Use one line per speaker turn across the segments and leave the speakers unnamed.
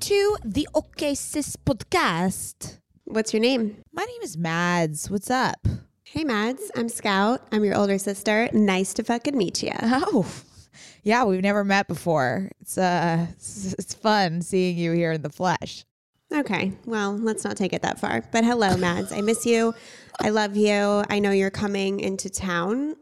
to the OK Sis podcast.
What's your name?
My name is Mads. What's up?
Hey, Mads. I'm Scout. I'm your older sister. Nice to fucking meet you.
Oh, yeah. We've never met before. It's uh, it's, it's fun seeing you here in the flesh.
Okay. Well, let's not take it that far. But hello, Mads. I miss you. I love you. I know you're coming into town.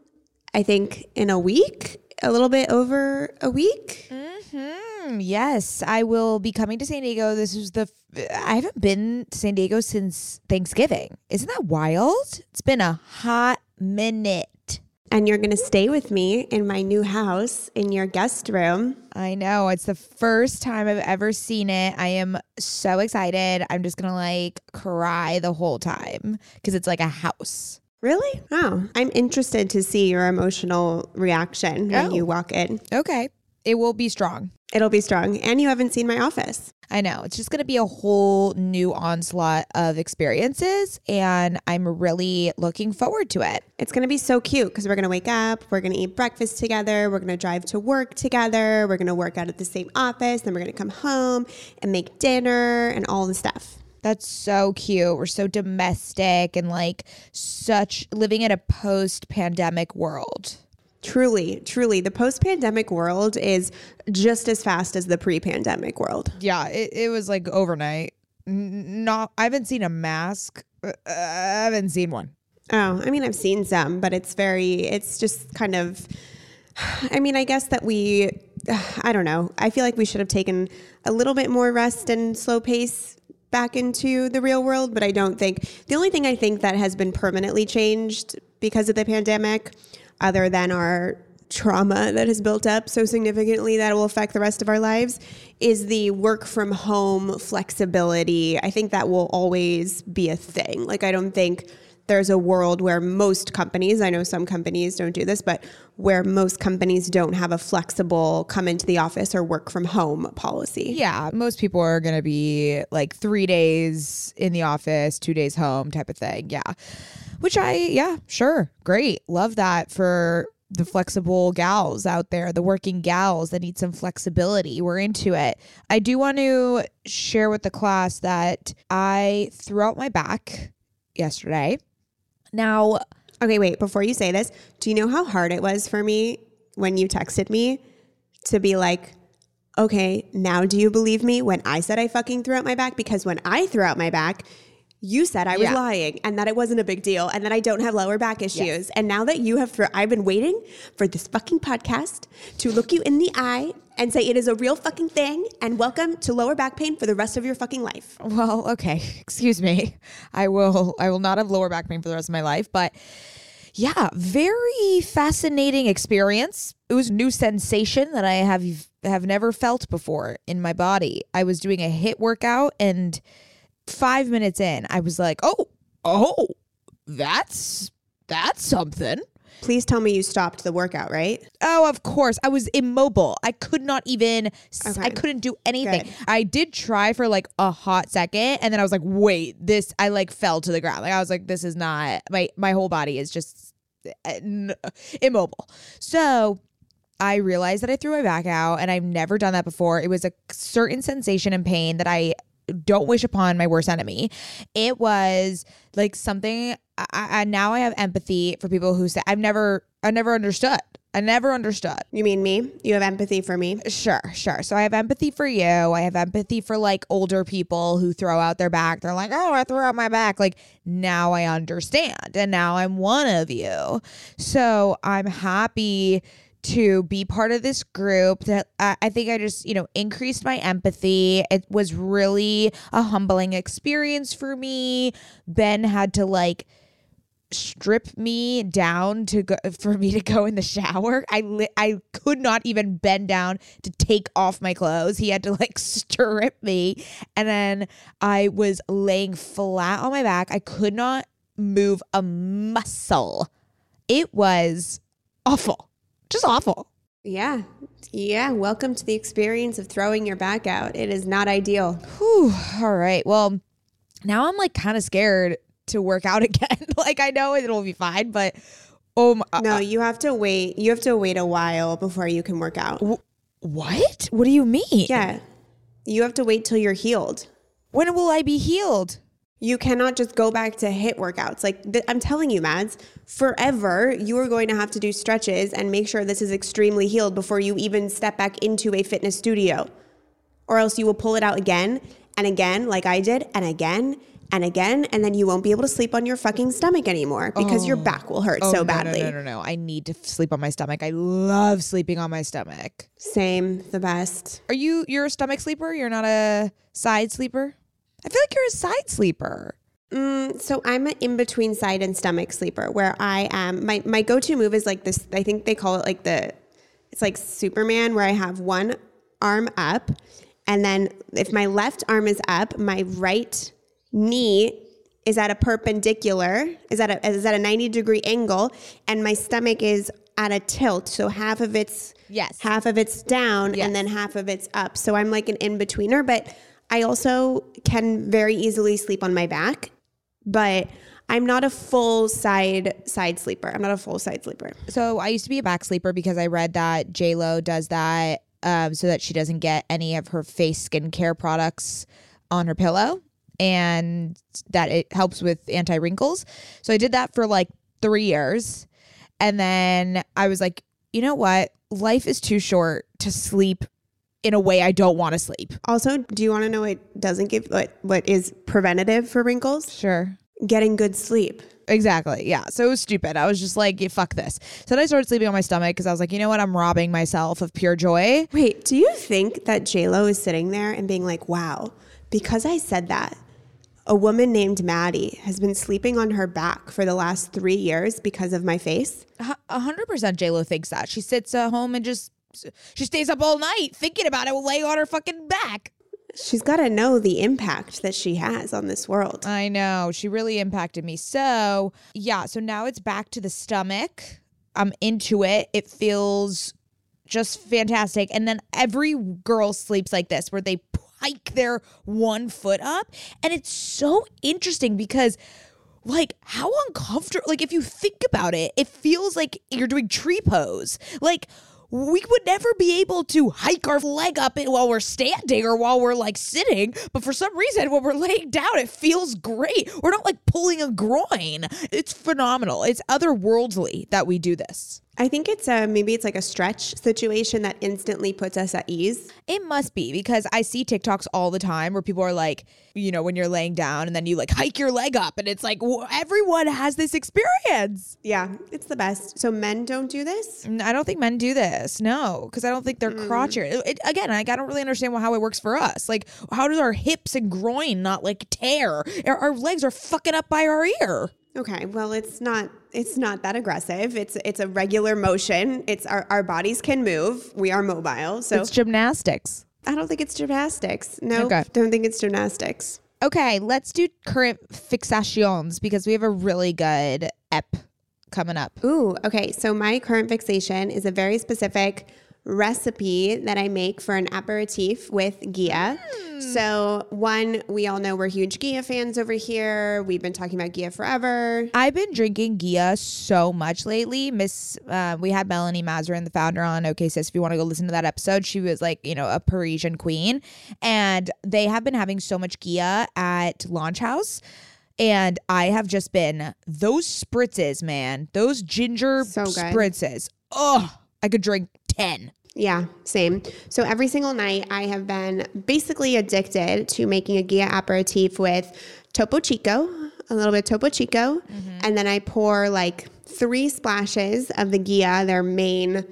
I think in a week, a little bit over a week.
Mm-hmm. Yes, I will be coming to San Diego. This is the I haven't been to San Diego since Thanksgiving. Isn't that wild? It's been a hot minute.
And you're going to stay with me in my new house in your guest room.
I know. It's the first time I've ever seen it. I am so excited. I'm just going to like cry the whole time because it's like a house.
Really? Oh, I'm interested to see your emotional reaction when
Oh.
you walk in.
Okay. It will be strong.
It'll be strong. And you haven't seen my office.
I know. It's just going to be a whole new onslaught of experiences. And I'm really looking forward to it.
It's going to be so cute because we're going to wake up, we're going to eat breakfast together, we're going to drive to work together, we're going to work out at the same office, then we're going to come home and make dinner and all the stuff.
That's so cute. We're so domestic and like such living in a post pandemic world.
Truly, truly, the post pandemic world is just as fast as the pre pandemic world.
Yeah, it, it was like overnight. Not, I haven't seen a mask. Uh, I haven't seen one.
Oh, I mean, I've seen some, but it's very, it's just kind of, I mean, I guess that we, I don't know. I feel like we should have taken a little bit more rest and slow pace back into the real world, but I don't think, the only thing I think that has been permanently changed because of the pandemic, other than our trauma that has built up so significantly that it will affect the rest of our lives is the work from home flexibility. I think that will always be a thing. Like, I don't think there's a world where most companies, I know some companies don't do this, but where most companies don't have a flexible come into the office or work from home policy.
Yeah, most people are going to be like three days in the office, two days home type of thing. Yeah. Which I, yeah, sure. Great. Love that for the flexible gals out there, the working gals that need some flexibility. We're into it. I do want to share with the class that I threw out my back yesterday. Now,
Okay, wait, before you say this, do you know how hard it was for me when you texted me to be like, okay, now do you believe me when I said I fucking threw out my back? Because when I threw out my back, you said I was
Yeah.
lying and that it wasn't a big deal and that I don't have lower back issues.
Yes.
And now that you have, thro- I've been waiting for this fucking podcast to look you in the eye and say it is a real fucking thing and welcome to lower back pain for the rest of your fucking life.
well, okay, excuse me. I will I will not have lower back pain for the rest of my life, but yeah, very fascinating experience. It was a new sensation that I have have never felt before in my body. I was doing a HIIT workout and 5 minutes in, I was like, "Oh, oh, that's that's something."
Please tell me you stopped the workout, right?
Oh, of course. I was immobile. I could not even, s I
Okay.
couldn't do anything.
Good.
I did try for like a hot second and then I was like, wait, this, I like fell to the ground. Like I was like, this is not, my, my whole body is just uh, immobile. So I realized that I threw my back out and I've never done that before. It was a certain sensation and pain that I don't wish upon my worst enemy. It was like something I, I now I have empathy for people who say I've never I never understood. I never understood.
You mean me? You have empathy for me?
Sure, sure. So I have empathy for you. I have empathy for like older people who throw out their back. They're like, oh, I threw out my back. Like now I understand. And now I'm one of you. So I'm happy to be part of this group that I, I think I just, you know, increased my empathy. It was really a humbling experience for me. Ben had to like, strip me down to go for me to go in the shower. I li- I could not even bend down to take off my clothes. He had to like strip me and then I was laying flat on my back. I could not move a muscle. It was awful. Just awful.
Yeah. Yeah. Welcome to the experience of throwing your back out. It is not ideal.
Whew. All right. Well, now I'm like kind of scared to work out again. like I know it'll be fine, but oh my,
No, uh, you have to wait. You have to wait a while before you can work out.
what? What do you mean?
Yeah. You have to wait till you're healed.
When will I be healed?
You cannot just go back to HIIT workouts. Like th- I'm telling you, Mads, forever you are going to have to do stretches and make sure this is extremely healed before you even step back into a fitness studio. Or else you will pull it out again and again, like I did, and again and again, and then you won't be able to sleep on your fucking stomach anymore because your oh. back will hurt
Oh,
so
no,
badly.
No, no, no, no. I need to sleep on my stomach. I love sleeping on my stomach.
Same, the best.
Are you you're a stomach sleeper? You're not a side sleeper? I feel like you're a side sleeper.
Mm, so I'm an in between side and stomach sleeper where I am my my go-to move is like this I think they call it like the it's like Superman where I have one arm up and then if my left arm is up, my right knee is at a perpendicular, is at a is at a 90 degree angle and my stomach is at a tilt. So half of it's
Yes.
half of it's down
Yes.
and then half of it's up. So I'm like an in-betweener, but I also can very easily sleep on my back, but I'm not a full side side sleeper. I'm not a full side sleeper.
So I used to be a back sleeper because I read that J Lo does that um, so that she doesn't get any of her face skincare products on her pillow, and that it helps with anti wrinkles. So I did that for like three years, and then I was like, you know what? Life is too short to sleep in a way I don't want to sleep.
Also, do you want to know what doesn't give what what is preventative for wrinkles?
Sure.
Getting good sleep.
Exactly. Yeah. So it was stupid. I was just like, yeah, fuck this. So then I started sleeping on my stomach because I was like, you know what? I'm robbing myself of pure joy.
Wait, do you think that JLo is sitting there and being like, wow, because I said that, a woman named Maddie has been sleeping on her back for the last three years because of my face?
A hundred percent J Lo thinks that. She sits at home and just she stays up all night thinking about it, laying on her fucking back.
She's got to know the impact that she has on this world.
I know. She really impacted me. So, yeah, so now it's back to the stomach. I'm into it. It feels just fantastic. And then every girl sleeps like this, where they hike their one foot up. And it's so interesting because like how uncomfortable like if you think about it it feels like you're doing tree pose like we would never be able to hike our leg up it while we're standing or while we're like sitting. But for some reason, when we're laying down, it feels great. We're not like pulling a groin. It's phenomenal. It's otherworldly that we do this.
I think it's a maybe it's like a stretch situation that instantly puts us at ease.
It must be because I see TikToks all the time where people are like, you know, when you're laying down and then you like hike your leg up, and it's like everyone has this experience.
Yeah, it's the best. So men don't do this.
Mm, I don't think men do this. No, because I don't think they're crotchier. It, again, like, I don't really understand how it works for us. Like, how does our hips and groin not like tear? Our, our legs are fucking up by our ear.
Okay, well it's not it's not that aggressive. It's it's a regular motion. It's our, our bodies can move. We are mobile. So
It's gymnastics.
I don't think it's gymnastics. No,
Okay.
don't think it's gymnastics.
Okay, let's do current fixations because we have a really good ep coming up.
Ooh, okay. So my current fixation is a very specific recipe that I make for an aperitif with Ghia. So one, we all know we're huge Ghia fans over here. We've been talking about Ghia forever.
I've been drinking Ghia so much lately. Miss, uh, we had Melanie Masarin, the founder, on OK Sis. If you want to go listen to that episode, she was like, you know, a Parisian queen, and they have been having so much Ghia at Launch House. And I have just been those spritzes, man. Those ginger
So
spritzes. Oh, I could drink ten.
Yeah, same. So every single night, I have been basically addicted to making a Ghia aperitif with Topo Chico, a little bit of Topo Chico, mm-hmm. and then I pour like three splashes of the Ghia, their main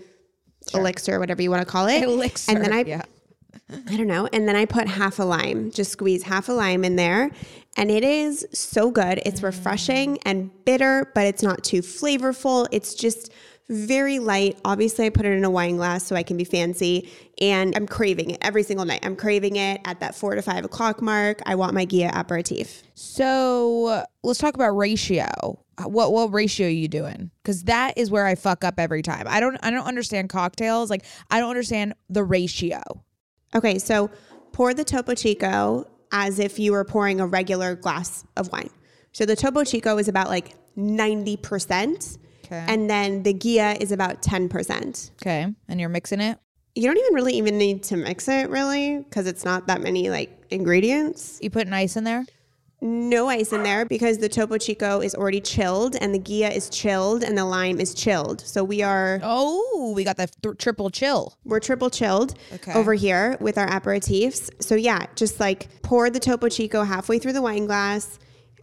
elixir, whatever you want to call it.
Elixir,
And then I,
yeah.
I don't know, and then I put half a lime, just squeeze half a lime in there, and it is so good. It's mm. refreshing and bitter, but it's not too flavorful. It's just very light. Obviously, I put it in a wine glass so I can be fancy, and I'm craving it every single night. I'm craving it at that four to five o'clock mark. I want my Ghia aperitif.
So let's talk about ratio. What what ratio are you doing? Because that is where I fuck up every time. I don't I don't understand cocktails. Like I don't understand the ratio.
Okay, so pour the Topo Chico as if you were pouring a regular glass of wine. So the Topo Chico is about like 90%.
Okay.
And then the Ghia is about 10%.
Okay, and you're mixing it.
You don't even really even need to mix it really because it's not that many like ingredients.
You put ice in there.
No ice in there because the Topo Chico is already chilled and the Ghia is chilled and the lime is chilled. So we are
Oh, we got the th- triple chill.
we're triple chilled
Okay.
over here with our aperitifs. So yeah, just like pour the Topo Chico halfway through the wine glass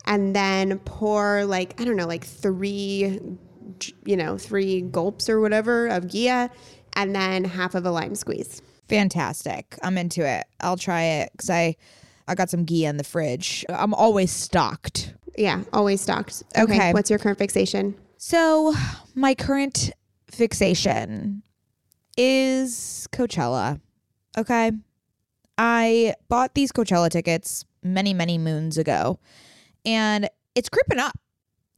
and then pour like I don't know, like 3 you know, 3 gulps or whatever of Ghia and then half of a lime squeeze.
Fantastic. I'm into it. I'll try it because I I got some ghee in the fridge. I'm always stocked.
Yeah, always stocked.
Okay.
What's your current fixation?
So my current fixation is Coachella. Okay. I bought these Coachella tickets many, many moons ago, and it's creeping up.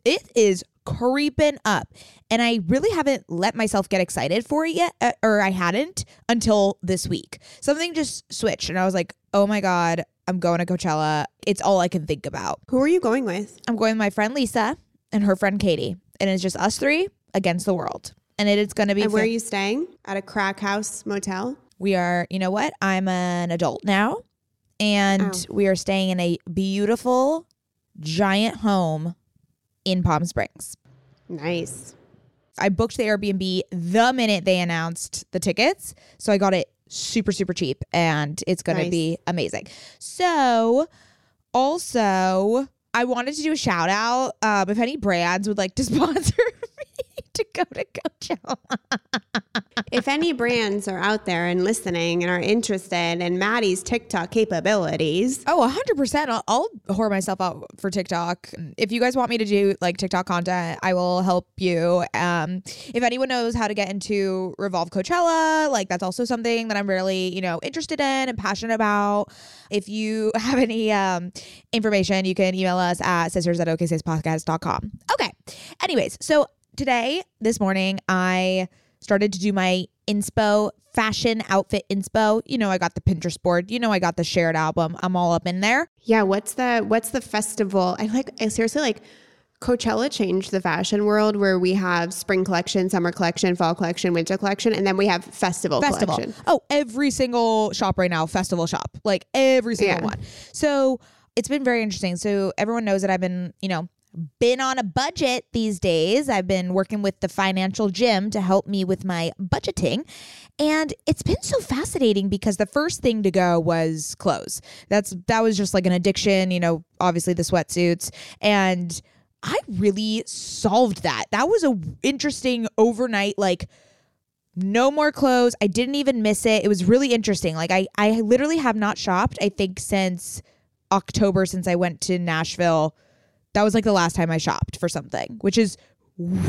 It is creeping up. And I really haven't let myself get excited for it yet, uh, or I hadn't until this week. Something just switched, and I was like, oh my God, I'm going to Coachella. It's all I can think about.
Who are you going with?
I'm going with my friend Lisa and her friend Katie, and it's just us three against the world. And it is going to be.
And where are you staying? At a crack house motel?
we are. You know what? I'm an adult now, and we are staying in a beautiful, giant home in Palm Springs.
Nice.
I booked the Airbnb the minute they announced the tickets, so I got it super super cheap, and it's going to be amazing. So, also, I wanted to do a shout out. Um, if any brands would like to sponsor to go to Coachella,
if any brands are out there and listening and are interested in Maddie's TikTok capabilities,
Oh, 100%. I'll, I'll whore myself out for TikTok. If you guys want me to do like TikTok content, I will help you. Um, if anyone knows how to get into Revolve Coachella, like that's also something that I'm really, you know, interested in and passionate about. If you have any um, information, you can email us at sisters at okcspodcast.com. Okay. Anyways, so today, this morning, I started to do my inspo fashion outfit inspo. You know, I got the Pinterest board. You know, I got the shared album. I'm all up in there.
yeah, what's the what's the festival? I like I seriously like Coachella changed the fashion world where we have spring collection, summer collection, fall collection, winter collection, and then we have festival,
Festival.
collection.
Oh, every single shop right now, festival shop. Like every single
Yeah.
one. So it's been very interesting. So everyone knows that I've been, you know, been on a budget these days. I've been working with the financial gym to help me with my budgeting. And it's been so fascinating because the first thing to go was clothes. That's that was just like an addiction, you know, obviously the sweatsuits. And I really solved that. That was a interesting overnight like no more clothes. I didn't even miss it. It was really interesting. Like I I literally have not shopped I think since October since I went to Nashville. That was like the last time I shopped for something, which is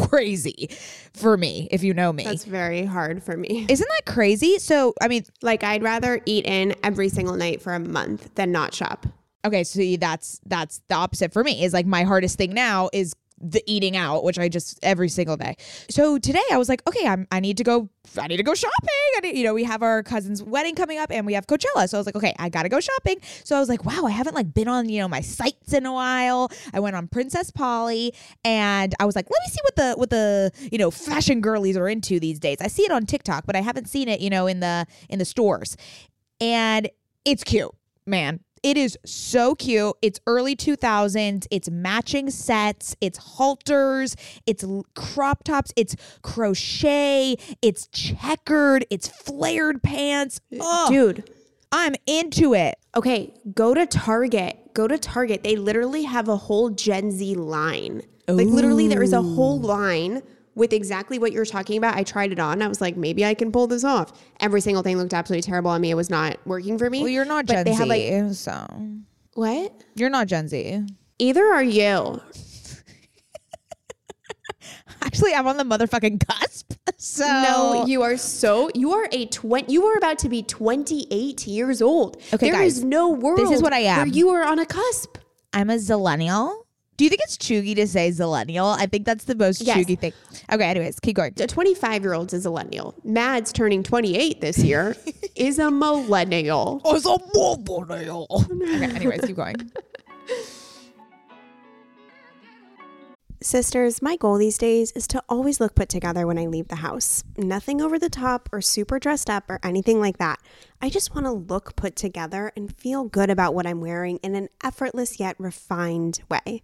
crazy for me if you know me.
That's very hard for me.
Isn't that crazy? So, I mean,
Like I'd rather eat in every single night for a month than not shop.
okay, so that's that's the opposite for me. Is like my hardest thing now is the eating out, which I just every single day. So today I was like, okay, I'm I need to go I need to go shopping. I need, you know, we have our cousin's wedding coming up and we have Coachella. So I was like, okay, I gotta go shopping. So I was like, wow, I haven't like been on, you know, my sites in a while. I went on Princess Polly and I was like, let me see what the what the, you know, fashion girlies are into these days. I see it on TikTok, but I haven't seen it, you know, in the in the stores. And it's cute, man. It is so cute. It's early 2000s. It's matching sets. It's halters. It's crop tops. It's crochet. It's checkered. It's flared pants. Oh,
Dude,
I'm into it.
okay, go to Target. Go to Target. They literally have a whole Gen Z line. Like literally there is a whole line with exactly what you're talking about. I tried it on. I was like, maybe I can pull this off. Every single thing looked absolutely terrible on me. It was not working for me.
Well, you're not
But
Gen
they
Z,
have like
so
what?
you're not Gen Z.
Either are you.
Actually, I'm on the motherfucking cusp. So
No, you are so you are a twenty. You are about to be twenty eight years old.
Okay,
There is
guys,
no world.
this is what I
Where
am.
you are on a cusp.
I'm a zillennial. Do you think it's cheugy to say zillennial? I think that's the most
Yes.
cheugy thing. Okay, anyways, keep going.
A twenty five year old is a millennial. Mad's turning twenty eight this year. is a millennial.
Oh, it's a millennial. okay, anyways, keep going.
Sisters, my goal these days is to always look put together when I leave the house. Nothing over the top or super dressed up or anything like that. I just want to look put together and feel good about what I'm wearing in an effortless yet refined way.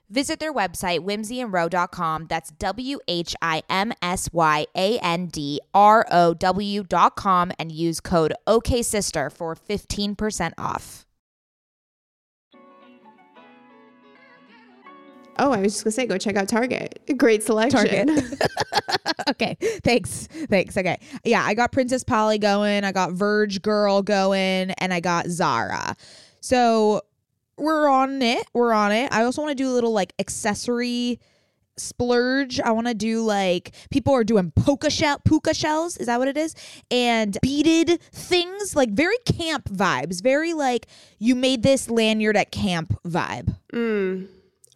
Visit their website, whimsyandrow.com. That's W H I M S Y A N D R O W.com and use code OKSister for 15% off.
Oh, I was just gonna say, go check out Target. Great selection.
Target. okay, thanks, thanks. Okay, yeah, I got Princess Polly going, I got Verge Girl going, and I got Zara. So we're on it. We're on it. I also want to do a little like accessory splurge. I want to do like people are doing puka shell puka shells, is that what it is? And beaded things, like very camp vibes, very like you made this lanyard at camp vibe.
Mm.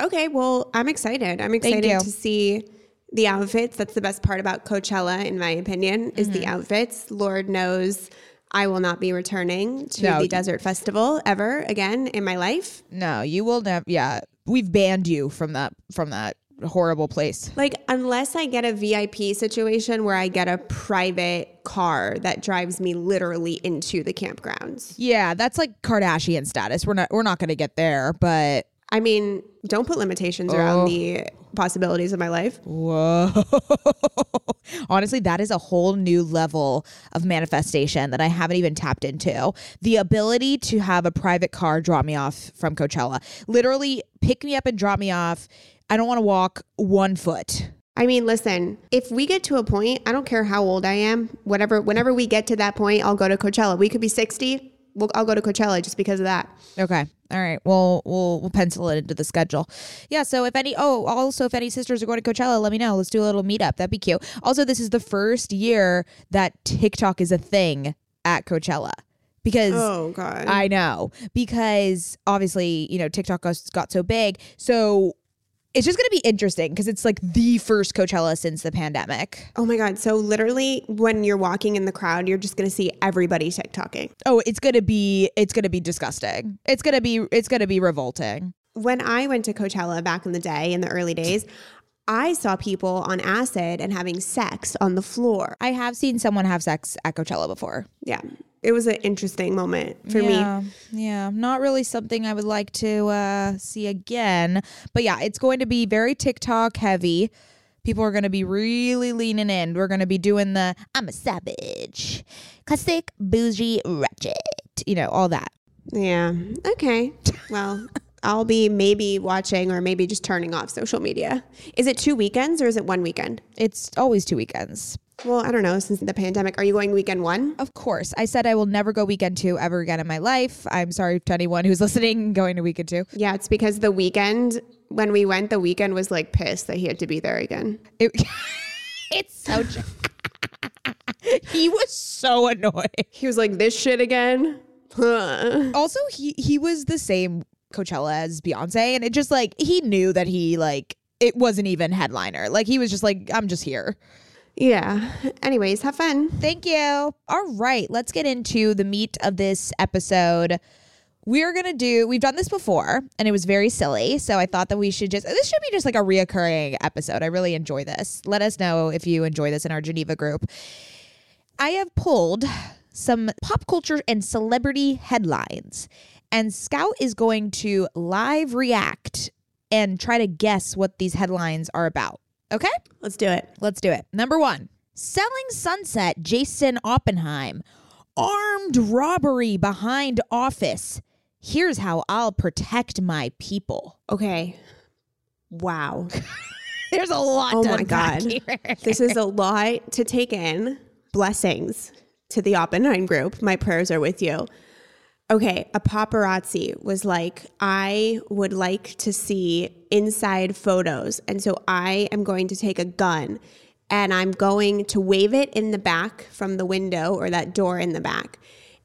Okay, well, I'm excited. I'm excited to see the outfits. That's the best part about Coachella in my opinion is
Mm-hmm.
the outfits. Lord knows I will not be returning to
No.
the Desert Festival ever again in my life.
No, you will never yeah. We've banned you from that from that horrible place.
Like, unless I get a VIP situation where I get a private car that drives me literally into the campgrounds.
Yeah, that's like Kardashian status. We're not we're not going to get there, but
I mean, don't put limitations
Oh.
around the possibilities of my life.
Whoa. Honestly, that is a whole new level of manifestation that I haven't even tapped into. The ability to have a private car drop me off from Coachella. Literally pick me up and drop me off. I don't want to walk one foot.
I mean, listen, if we get to a point, I don't care how old I am, whatever, whenever we get to that point, I'll go to Coachella. We could be 60. We'll, I'll go to Coachella just because of that.
Okay. All right. Well, we'll we'll pencil it into the schedule. Yeah. So if any, oh, also if any sisters are going to Coachella, let me know. Let's do a little meetup. That'd be cute. Also, this is the first year that TikTok is a thing at Coachella because
Oh, God.
I know because obviously, you know, TikTok got, got so big. So it's just going to be interesting because it's like the first Coachella since the pandemic.
oh, my God. So, literally, when you're walking in the crowd, you're just going to see everybody TikToking.
Oh, it's going to be it's going to be disgusting. It's going to be it's going to be revolting.
when I went to Coachella back in the day, in the early days, I saw people on acid and having sex on the floor.
I have seen someone have sex at Coachella before.
Yeah, it was an interesting moment for me.
yeah, Yeah, not really something I would like to uh, see again. But yeah, it's going to be very TikTok heavy. People are going to be really leaning in. We're going to be doing the I'm a savage, classic, bougie, ratchet, you know, all that.
Yeah. Okay. Well, I'll be maybe watching or maybe just turning off social media. Is it two weekends or is it one weekend?
It's always two weekends.
Well, I don't know. Since the pandemic, are you going weekend one?
Of course. I said I will never go weekend two ever again in my life. I'm sorry to anyone who's listening going to weekend two.
Yeah, it's because the weekend when we went, The Weeknd was like pissed that he had to be there again.
It, it's so he was so annoyed.
He was like, "This shit again."
Also, he he was the same Coachella as Beyonce, and it just like he knew that he like it wasn't even headliner. Like he was just like, I'm just here.
Yeah. Anyways, have fun.
Thank you. All right, let's get into the meat of this episode. We're gonna do. We've done this before, and it was very silly. So I thought that we should just. This should be just like a reoccurring episode. I really enjoy this. Let us know if you enjoy this in our Geneva group. I have pulled some pop culture and celebrity headlines, and Scout is going to live react and try to guess what these headlines are about. Okay?
Let's do it.
Let's do it. Number one Selling Sunset, Jason Oppenheim. Armed robbery behind office. Here's how I'll protect my people.
Okay. Wow.
There's a lot
Oh
to
my God.
here.
this is a lot to take in. Blessings to the Oppenheim group. My prayers are with you. Okay, a paparazzi was like, I would like to see inside photos. And so I am going to take a gun and I'm going to wave it in the back from the window or that door in the back.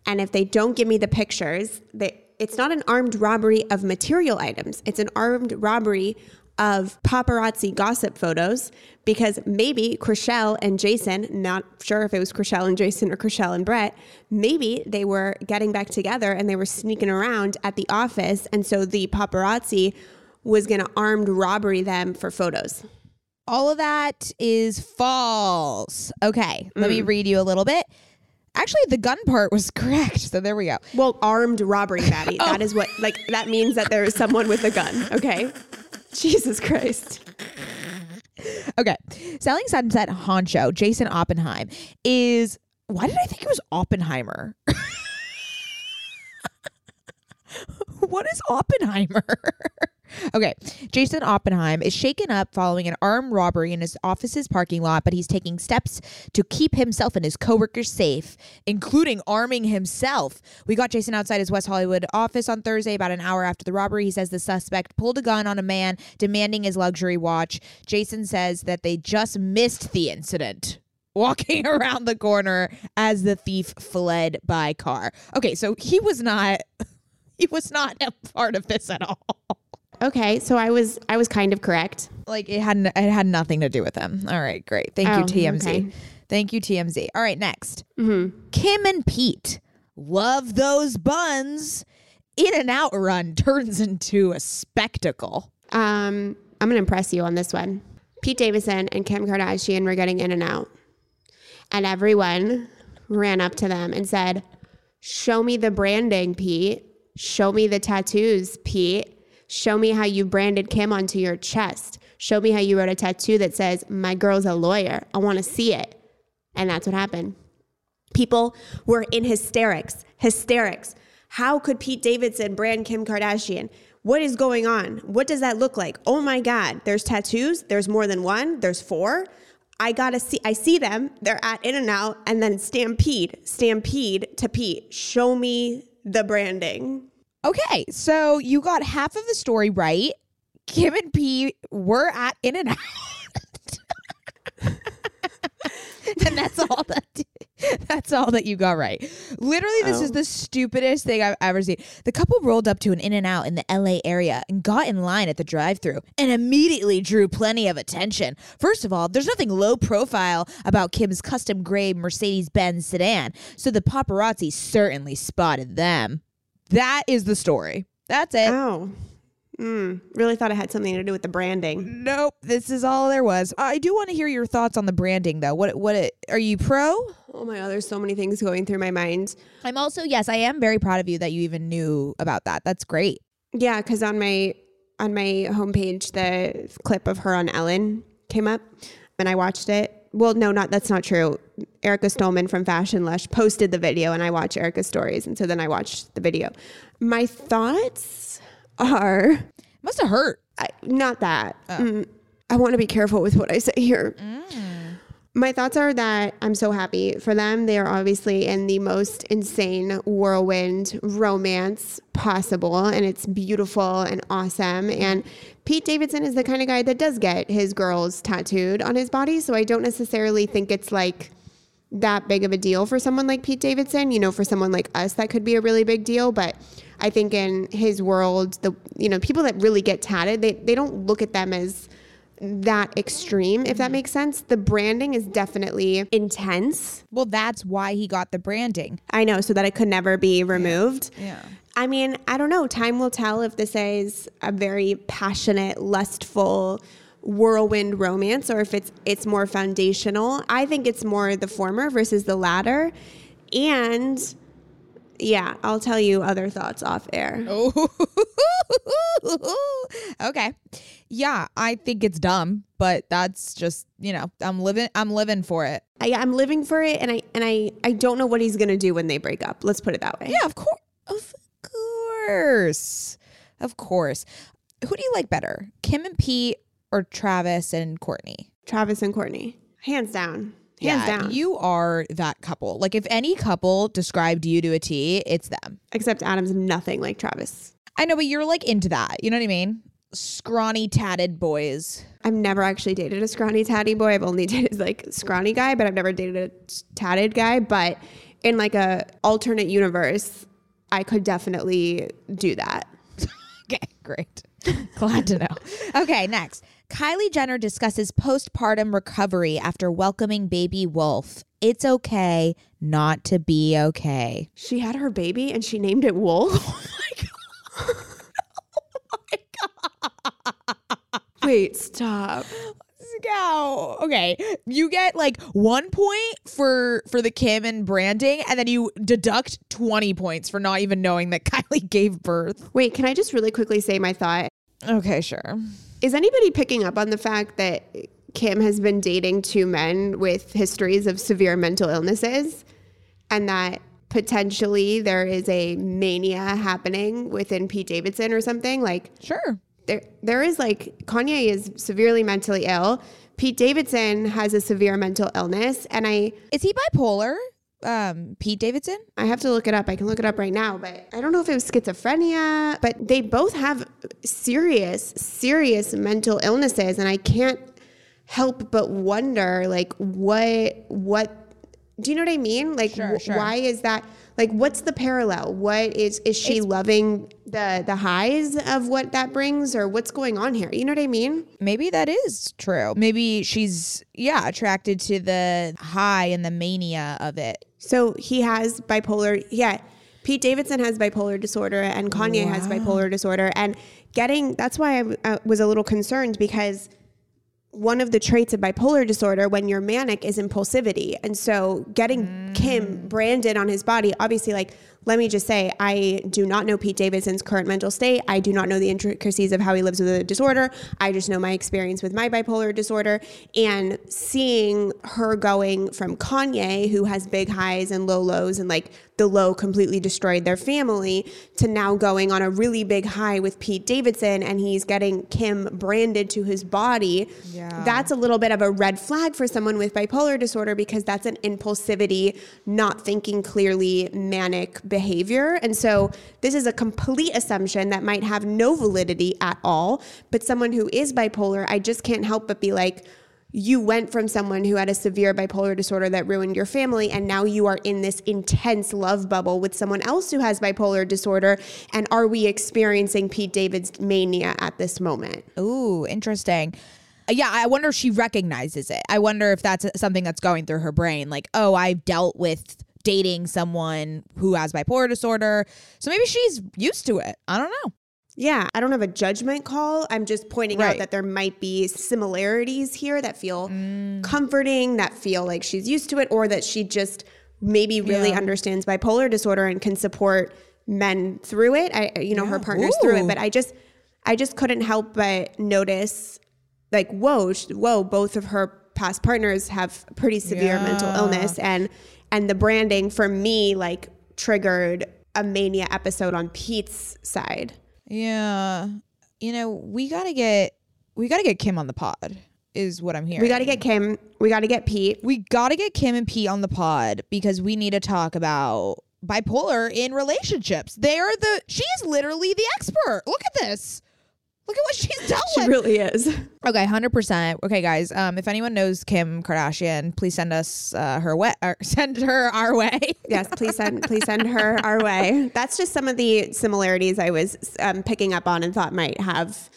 And if they don't give me the pictures, they, it's not an armed robbery of material items, it's an armed robbery of paparazzi gossip photos because maybe Chrishell and Jason, not sure if it was Chrishell and Jason or Chrishell and Brett, maybe they were getting back together and they were sneaking around at the office. And so the paparazzi was going to armed robbery them for photos.
All of that is false. Okay, let me mm. read you a little bit. Actually, the gun part was correct. So there we go.
Well, armed robbery, Maddie. Oh. That is what, like, that means that there is someone with a gun, okay? Jesus Christ.
Okay. Selling Sunset Honcho, Jason Oppenheim, is. Why did I think it was Oppenheimer? what is Oppenheimer? okay. Jason Oppenheim is shaken up following an armed robbery in his office's parking lot, but he's taking steps to keep himself and his coworkers safe, including arming himself. We got Jason outside his West Hollywood office on Thursday, about an hour after the robbery. He says the suspect pulled a gun on a man demanding his luxury watch. Jason says that they just missed the incident. Walking around the corner as the thief fled by car. Okay, so he was not he was not a part of this at all.
Okay, so I was I was kind of correct.
Like it had it had nothing to do with them. All right, great. Thank you
Oh,
TMZ.
okay.
Thank you TMZ. All right, next.
Mm-hmm.
Kim and Pete love those buns. In and out run turns into a spectacle.
Um, I'm gonna impress you on this one. Pete Davidson and Kim Kardashian were getting in and out, and everyone ran up to them and said, "Show me the branding, Pete. Show me the tattoos, Pete. Show me how you branded Kim onto your chest. Show me how you wrote a tattoo that says my girl's a lawyer. I want to see it." And that's what happened. People were in hysterics, hysterics. How could Pete Davidson brand Kim Kardashian? What is going on? What does that look like? Oh my God, there's tattoos. There's more than one. There's four. I gotta see, I see them. They're at In and Out and then Stampede, Stampede to Pete. Show me the branding.
Okay, so you got half of the story right. Kim and Pete were at In and Out. and that's all that that's all that you got right. Literally, this is
Oh.
the stupidest thing I've ever seen. The couple rolled up to an In and Out in the LA area and got in line at the drive-through and immediately drew plenty of attention. First of all, there's nothing low profile about Kim's custom gray Mercedes-Benz sedan, so the paparazzi certainly spotted them. That is the story. That's it.
Oh, mm, really thought it had something to do with the branding.
Nope, this is all there was. I do want to hear your thoughts on the branding, though. What what it, are you pro?
Oh my God, there's so many things going through my mind.
I'm also yes, I am very proud of you that you even knew about that. That's great.
Yeah, because on my on my homepage, the clip of her on Ellen came up, and I watched it. Well, no, not that's not true. Erica Stolman from Fashion Lush posted the video, and I watch Erica's stories, and so then I watched the video. My thoughts are
Must have hurt.
I, not that. Mm, I want to be careful with what I say here. My thoughts are that I'm so happy for them. They are obviously in the most insane whirlwind romance possible, and it's beautiful and awesome. And Pete Davidson is the kind of guy that does get his girls tattooed on his body, so I don't necessarily think it's like that big of a deal for someone like Pete Davidson. You know, for someone like us, that could be a really big deal. But I think in his world, the you know people that really get tatted, they they don't look at them as that extreme, if that mm-hmm. makes sense. The branding is definitely intense.
Well, that's why he got the branding.
I know, so that it could never be removed.
Yeah.
I mean, I don't know. Time will tell if this is a very passionate, lustful whirlwind romance or if it's it's more foundational. I think it's more the former versus the latter. And yeah, I'll tell you other thoughts off air. Oh.
okay. Yeah, I think it's dumb, but that's just, you know, I'm living I'm living for it.
I, I'm living for it and I and I I don't know what he's gonna do when they break up. Let's put it that way.
Yeah, of course. Of course. Of course. Who do you like better? Kim and Pete or Travis and Courtney?
Travis and Courtney. Hands down. Hands
yeah,
down.
you are that couple. Like if any couple described you to a T, it's them.
Except Adam's nothing like Travis.
I know, but you're like into that. You know what I mean? Scrawny, tatted boys.
I've never actually dated a scrawny tatty boy. I've only dated like scrawny guy, but I've never dated a tatted guy. But in like a alternate universe, I could definitely do that.
Okay, great. Glad to know. Okay, next. Kylie Jenner discusses postpartum recovery after welcoming baby Wolf. It's okay not to be okay.
She had her baby and she named it Wolf. Oh Wait, stop.
Go. Okay. You get like one point for for the Kim and branding, and then you deduct 20 points for not even knowing that Kylie gave birth.
Wait, can I just really quickly say my thought?
Okay, sure.
Is anybody picking up on the fact that Kim has been dating two men with histories of severe mental illnesses and that potentially there is a mania happening within Pete Davidson or something? Like
Sure.
there there is like Kanye is severely mentally ill. Pete Davidson has a severe mental illness and I
Is he bipolar? Um, Pete Davidson?
I have to look it up. I can look it up right now, but I don't know if it was schizophrenia, but they both have serious, serious mental illnesses. And I can't help but wonder, like, what, what, do you know what I mean? Like,
Sure, sure.
why is that? Like, what's the parallel? What is, is she loving the, the highs of what that brings or what's going on here? You know what I mean?
Maybe that is true. Maybe she's yeah, attracted to the high and the mania of it.
So he has bipolar. Yeah. Pete Davidson has bipolar disorder and Kanye has bipolar disorder. And getting, that's why I uh, was a little concerned because one of the traits of bipolar disorder when you're manic is impulsivity. And so getting Kim mm. branded on his body, obviously, like, let me just say, I do not know Pete Davidson's current mental state. I do not know the intricacies of how he lives with a disorder. I just know my experience with my bipolar disorder. And seeing her going from Kanye, who has big highs and low lows, and like the low completely destroyed their family, to now going on a really big high with Pete Davidson, and he's getting Kim branded to his body.
Yeah.
That's a little bit of a red flag for someone with bipolar disorder because that's an impulsivity, not thinking clearly, manic behavior. And so this is a complete assumption that might have no validity at all. But someone who is bipolar, I just can't help but be like, you went from someone who had a severe bipolar disorder that ruined your family, and now you are in this intense love bubble with someone else who has bipolar disorder. And are we experiencing Pete David's mania at this moment?
Ooh, interesting. Uh, Yeah, I wonder if she recognizes it. I wonder if that's something that's going through her brain. Like, oh, I've dealt with dating someone who has bipolar disorder. So maybe she's used to it. I don't know.
Yeah, I don't have a judgment call. I'm just pointing out that there might be similarities here that feel mm. comforting, that feel like she's used to it, or that she just maybe really
Yeah.
understands bipolar disorder and can support men through it. I, you know, her partners through it. But I just, I just couldn't help but notice, like, whoa, whoa, both of her past partners have pretty severe mental illness, and and the branding for me like triggered a mania episode on Pete's side.
Yeah. You know, we got to get we got to get Kim on the pod is what I'm hearing.
We got to get Kim. We got to get Pete.
we got to get Kim and Pete on the pod because we need to talk about bipolar in relationships. They are the she is literally the expert. Look at this. Look at what she's done
She
with.
really is.
Okay, hundred percent. Okay, guys. Um, if anyone knows Kim Kardashian, please send us uh, her way. Or send her our way.
Yes, please send please send her our way. That's just some of the similarities I was um, picking up on and thought might have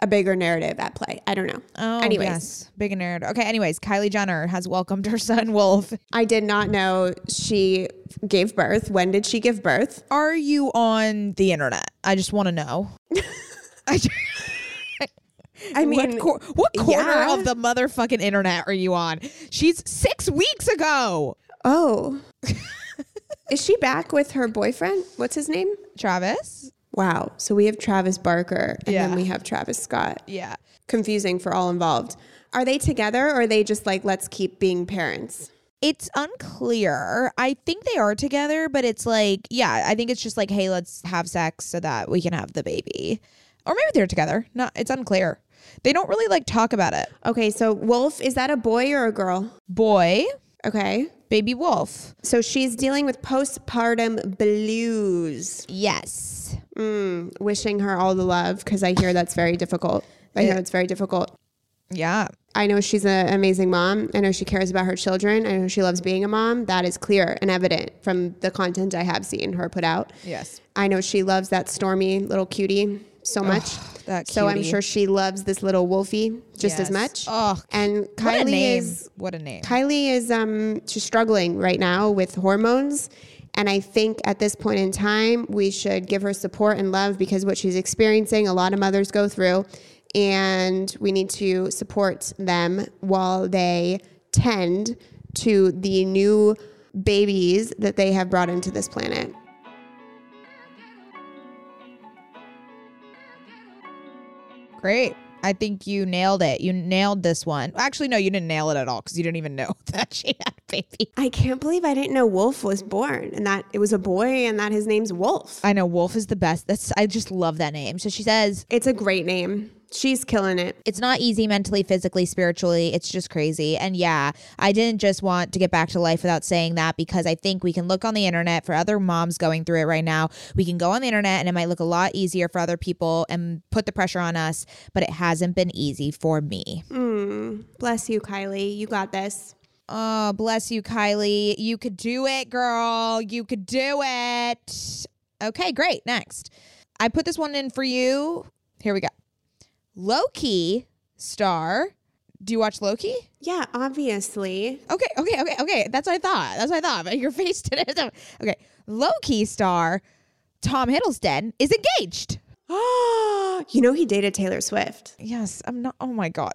a bigger narrative at play. I don't know.
Oh,
Anyways,
yes, big nerd. Okay. Anyways, Kylie Jenner has welcomed her son Wolf.
I did not know she gave birth. When did she give birth?
Are you on the internet? I just want to know. I
I mean,
what, cor- what corner
yeah.
of the motherfucking internet are you on? She's six weeks ago.
oh, is she back with her boyfriend? What's his name?
Travis.
Wow. So we have Travis Barker and
Yeah.
then we have Travis Scott.
Yeah.
Confusing for all involved. Are they together or are they just like, let's keep being parents?
It's unclear. I think they are together, but it's like, yeah, I think it's just like, hey, let's have sex so that we can have the baby. Or maybe they're together. No, it's unclear. They don't really like talk about it.
Okay. So Wolf, is that a boy or a girl?
Boy,
Okay.
baby wolf.
So she's dealing with postpartum blues.
Yes.
Mm, wishing her all the love because I hear that's very difficult. I know it's very difficult.
Yeah.
I know she's an amazing mom. I know she cares about her children. I know she loves being a mom. That is clear and evident from the content I have seen her put out.
Yes.
I know she loves that Stormi little cutie so much.
that
so I'm sure she loves this little Wolfie just as much.
Oh,
and Kylie is
what a name.
Kylie is um she's struggling right now with hormones. And I think at this point in time, we should give her support and love because what she's experiencing, a lot of mothers go through. And we need to support them while they tend to the new babies that they have brought into this planet.
Great. I think you nailed it. You nailed this one. Actually, no, you didn't nail it at all because you didn't even know that she had a baby.
I can't believe I didn't know Wolf was born and that it was a boy and that his name's Wolf.
I know Wolf is the best. That's I just love that name. So she says
It's a great name. She's killing it.
it's not easy mentally, physically, spiritually. It's just crazy. And yeah, I didn't just want to get back to life without saying that because I think we can look on the internet for other moms going through it right now. We can go on the internet and it might look a lot easier for other people and put the pressure on us, but it hasn't been easy for me.
Mm, bless you, Kylie. You got this.
Oh, bless you, Kylie. You could do it, girl. You could do it. Okay, great. Next. I put this one in for you. Here we go. Loki star. Do you watch Loki?
Yeah, obviously.
Okay, okay, okay, okay. That's what I thought. That's what I thought. But your face today. Is okay. Loki star Tom Hiddleston is engaged.
Oh, you know he dated Taylor Swift.
Yes, I'm not. Oh my God.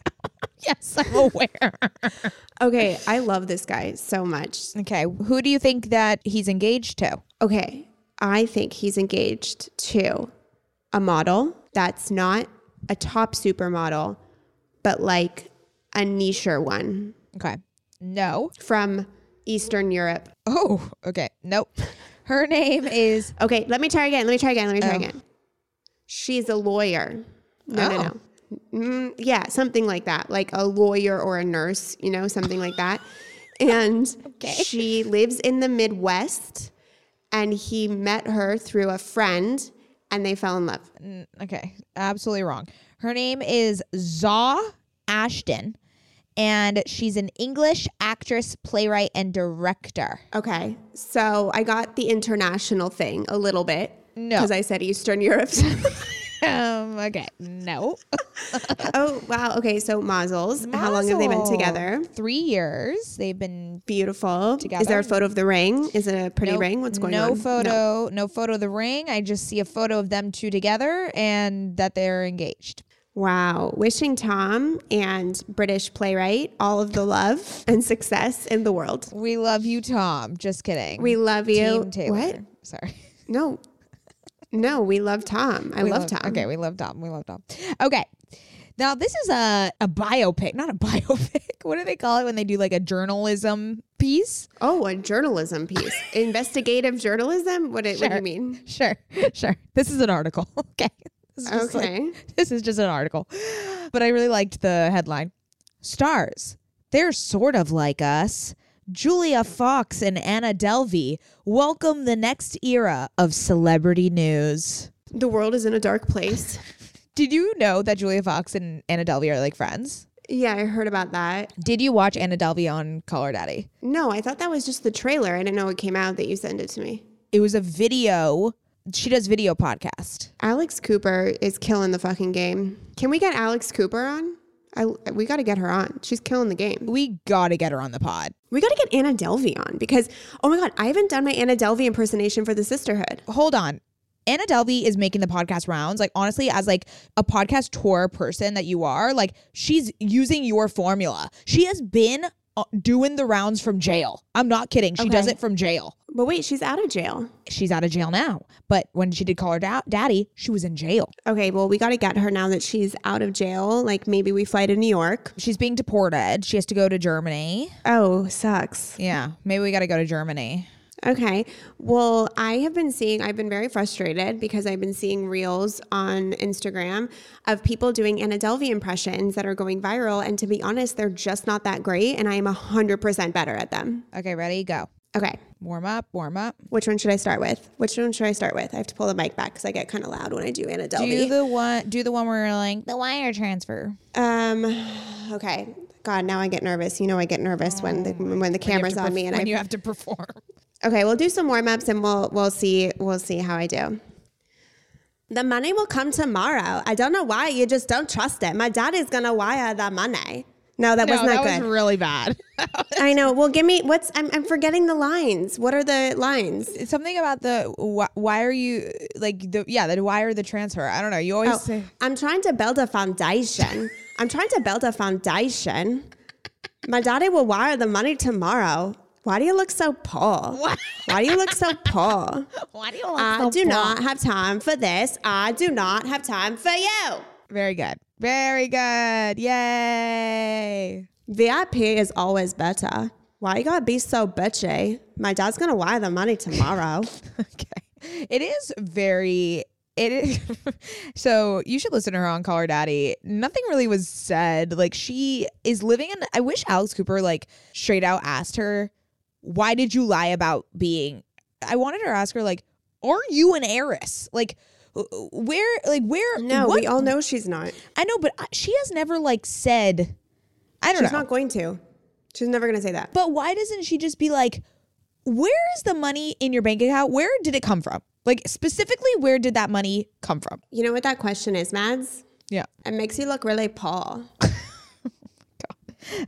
yes, I'm aware.
Okay, I love this guy so much.
okay. Who do you think that he's engaged to?
Okay, I think he's engaged to a model that's not a top supermodel, but like a nicher one
Okay. No.
from Eastern Europe.
Oh, okay. Nope. Her name is
Okay, let me try again. Let me try again. Let me try
Oh.
again. She's a lawyer. No, no,
Oh.
no. Mm, yeah, something like that, like a lawyer or a nurse, you know, something like that. And she lives in the Midwest, and he met her through a friend, and they fell in love.
okay. Absolutely wrong. Her name is Zawe Ashton, and she's an English actress, playwright, and director.
Okay, so I got the international thing a little bit.
No.
Because I said Eastern Europe.
Um. Okay. No.
oh, wow. Okay, so Mazel's. How long have they been together?
Three years. They've been
Beautiful.
Together.
Is there a photo of the ring? Is it a pretty
no,
ring? What's going on?
no
on?
Photo, no. photo of the ring. I just see a photo of them two together and that they're engaged.
Wow. Wishing Tom and British playwright all of the love and success in the world.
We love you, Tom. Just kidding.
We love you. What?
Sorry.
No. No, we love Tom. I
We
love, Tom.
Okay, we love Tom. We love Tom. Okay. Now this is a a biopic, not a biopic. What do they call it when they do like a journalism piece?
Oh, a journalism piece. Investigative journalism? What, it, what do you mean?
Sure, sure. This is an article. Okay. This is just like-
Okay.
this is just an article. But I really liked the headline. Stars. They're sort of like us. Julia Fox and Anna Delvey welcome the next era of celebrity news.
The world is in a dark place.
Did you know that Julia Fox and Anna Delvey are like friends?
Yeah, I heard about that.
Did you watch Anna Delvey on Call Her Daddy?
No, I thought that was just the trailer. I didn't know it came out that you sent it to me.
It was a video. She does video podcast.
Alex Cooper is killing the fucking game. Can we get Alex Cooper on? I, we got to get her on. She's killing the game.
We gotta get her on the pod.
We got to get Anna Delvey on because, oh my God, I haven't done my Anna Delvey impersonation for the sisterhood.
Hold on. Anna Delvey is making the podcast rounds. Like honestly, as like a podcast tour person that you are, like she's using your formula. She has been Uh, doing the rounds from jail. I'm not kidding. She does it from jail.
But wait, she's out of jail.
She's out of jail now. But when she did call her da- daddy, she was in jail.
Okay, well, we got to get her now that she's out of jail. Like maybe we fly to New York.
She's being deported. She has to go to Germany.
Oh, sucks.
Yeah, maybe we got to go to Germany.
Okay. Well, I have been seeing, I've been very frustrated because I've been seeing reels on Instagram of people doing Anna Delvey impressions that are going viral. And to be honest, they're just not that great. And I am 100% better at them.
Okay, ready? Go.
Okay.
Warm up, warm up.
Which one should I start with? Which one should I start with? I have to pull the mic back because I get kind of loud when I do Anna
Do the one do the one where you're like the wire transfer.
um, okay. God, now I get nervous. You know, I get nervous when the mm. when the camera's on me and I
when you have to perform.
Okay, we'll do some warm ups and we'll we'll see we'll see how I do. The money will come tomorrow. I don't know why you just don't trust it. My daddy's gonna wire the money. No, that was
no,
not
that
good.
was really bad.
I know. Well, give me what's. I'm, I'm forgetting the lines. What are the lines?
Something about the wh- why are you like the yeah the why are the transfer? I don't know. You always
Oh,
say
I'm trying to build a foundation. I'm trying to build a foundation. My daddy will wire the money tomorrow. Why do you look so poor? Why do you look so poor?
why do you look so? poor?
I do not have time for this. I do not have time for you.
Very good. Very good. Yay.
VIP is always better. Why you gotta be so bitchy? My dad's gonna wire the money tomorrow.
Okay. It is very it is so you should listen to her on Call Her Daddy. Nothing really was said. Like she is living in I wish Alex Cooper like straight out asked her, why did you lie about being I wanted her to ask her like, are you an heiress? Like where like where
no,
what-
we all know she's not.
I know, but uh, she has never like said I don't
She's
know.
She's not going to. She's never gonna say that.
But why doesn't she just be like, where is the money in your bank account? Where did it come from? Like specifically, where did that money come from?
You know what that question is, Mads?
Yeah.
It makes you look really poor.
All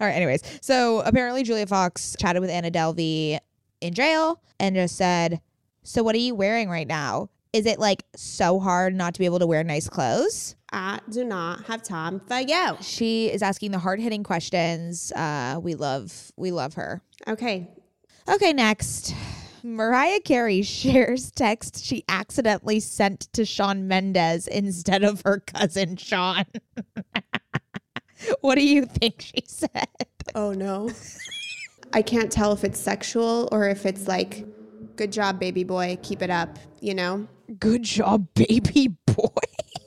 right. Anyways, so apparently Julia Fox chatted with Anna Delvey in jail and just said, "So what are you wearing right now? Is it like so hard not to be able to wear nice clothes?"
I do not have time for you.
She is asking the hard hitting questions. Uh, we love, we love her.
Okay.
Okay, next. Mariah Carey shares text she accidentally sent to Shawn Mendes instead of her cousin Sean. what do you think she said?
Oh no. I can't tell if it's sexual or if it's like, good job, baby boy, keep it up, you know?
Good job, baby boy.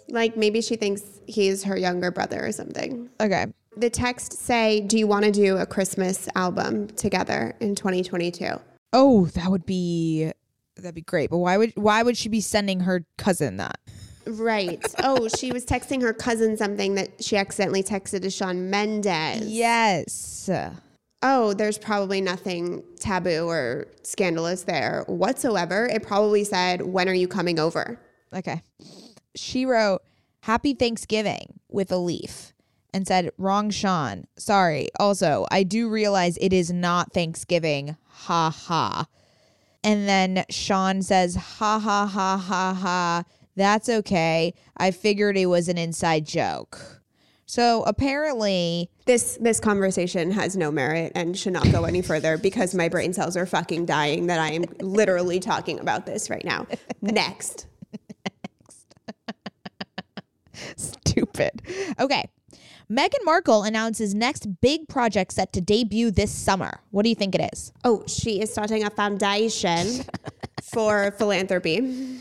Like maybe she thinks he's her younger brother or something.
Okay.
The text say, "Do you want to do a Christmas album together in 2022?"
Oh, that would be that'd be great. But why would why would she be sending her cousin that?
Right. oh, she was texting her cousin something that she accidentally texted to Shawn Mendes.
Yes.
Oh, there's probably nothing taboo or scandalous there whatsoever. It probably said, "When are you coming over?"
Okay. She wrote Happy Thanksgiving with a leaf and said, Wrong Sean. Sorry. Also, I do realize it is not Thanksgiving. Ha ha. And then Sean says, Ha ha ha ha ha. That's okay. I figured it was an inside joke. So apparently,
This this conversation has no merit and should not go any further because my brain cells are fucking dying that I am literally talking about this right now. Next. Next.
stupid. Okay. Meghan Markle announces next big project set to debut this summer. What do you think it is?
Oh, she is starting a foundation for philanthropy.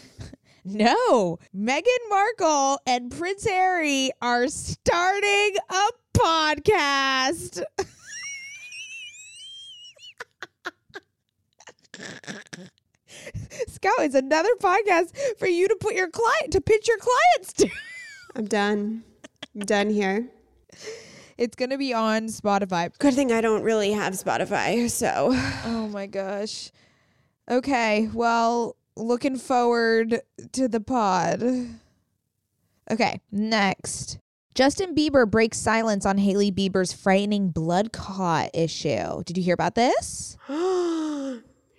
No, Meghan Markle and Prince Harry are starting a podcast. Scout is another podcast for you to put your client to pitch your clients to.
I'm done. I'm done here.
It's gonna be on Spotify.
Good thing I don't really have Spotify, so
Oh my gosh. Okay, well, looking forward to the pod. Okay, next. Justin Bieber breaks silence on Hailey Bieber's frightening blood clot issue. Did you hear about this?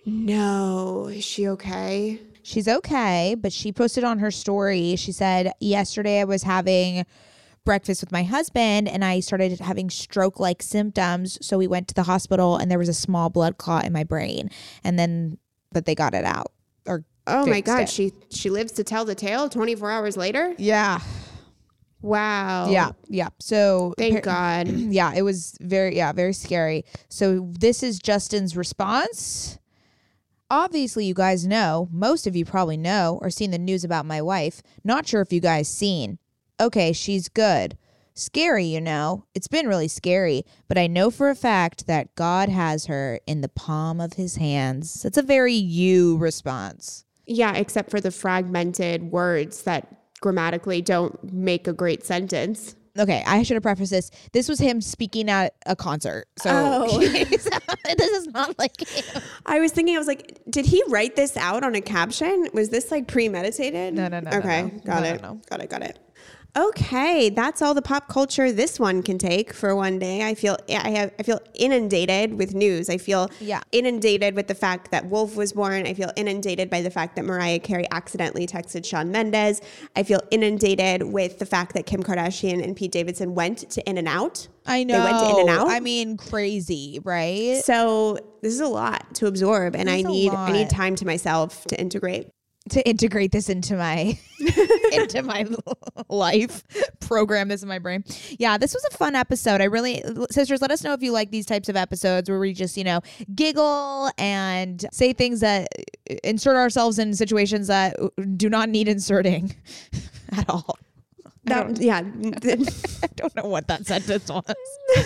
no. Is she okay?
She's okay, but she posted on her story. She said, Yesterday I was having breakfast with my husband and I started having stroke like symptoms. So we went to the hospital and there was a small blood clot in my brain. And then, but they got it out. Or,
Oh my god,
it.
she she lives to tell the tale 24 hours later?
yeah.
Wow.
Yeah. Yeah. So,
Thank God.
yeah, it was very, yeah, very scary. So this is Justin's response. Obviously, you guys know, most of you probably know or seen the news about my wife. Not sure if you guys seen. Okay, she's good. Scary, you know. It's been really scary, but I know for a fact that God has her in the palm of his hands. That's a very you response.
Yeah, except for the fragmented words that grammatically don't make a great sentence.
Okay, I should have prefaced this. This was him speaking at a concert. So
Oh.
this is not like him.
I was thinking, I was like, did he write this out on a caption? Was this like premeditated?
No, no, no, no,
Okay,
no.
got
No,
it.
no, no.
Got it. Got it. Okay, that's all the pop culture this one can take for one day. I feel I have I feel inundated with news. I feel
Yeah.
inundated with the fact that Wolf was born. I feel inundated by the fact that Mariah Carey accidentally texted Shawn Mendes. I feel inundated with the fact that Kim Kardashian and Pete Davidson went to In-N-Out.
I know.
They went to In-N-Out.
I mean, crazy, right?
So this is a lot to absorb, and I need I need time to myself to integrate.
To integrate this into my into my life program this in my brain. Yeah this was a fun episode. I really sisters let us know if you like these types of episodes where we just you know giggle and say things that uh, insert ourselves in situations that uh, do not need inserting at all
That, yeah,
i don't know what that sentence was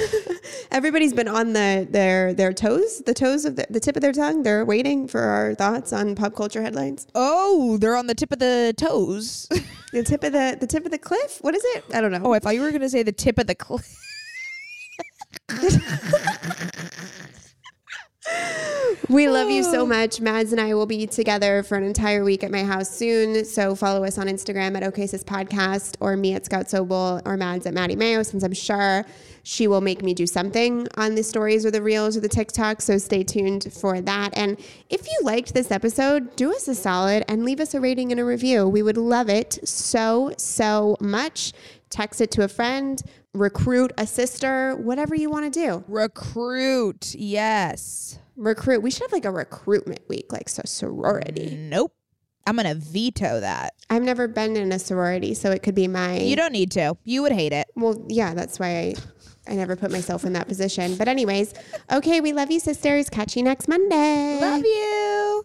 everybody's been on the their their toes, the toes of the, the tip of their tongue. They're waiting for our thoughts on pop culture headlines.
oh they're on the tip of the toes
The tip of the the tip of the cliff. What is it? I don't know.
oh i thought you were gonna say the tip of the cliff
We love you so much. Mads and I will be together for an entire week at my house soon. So follow us on Instagram at OKSIS Podcast or me at Scout Sobel or Mads at Maddie Mayo, since I'm sure she will make me do something on the stories or the reels or the TikTok. So stay tuned for that. And if you liked this episode, do us a solid and leave us a rating and a review. We would love it so, so much. Text it to a friend, recruit a sister, whatever you want to do.
recruit yes
Recruit. We should have like a recruitment week, like so sorority.
Nope. I'm gonna veto that.
I've never been in a sorority, so it could be my.
You don't need to. You would hate it.
Well, yeah, that's why I, I never put myself in that position. But anyways, okay, we love you, sisters. Catch you next Monday.
Love you.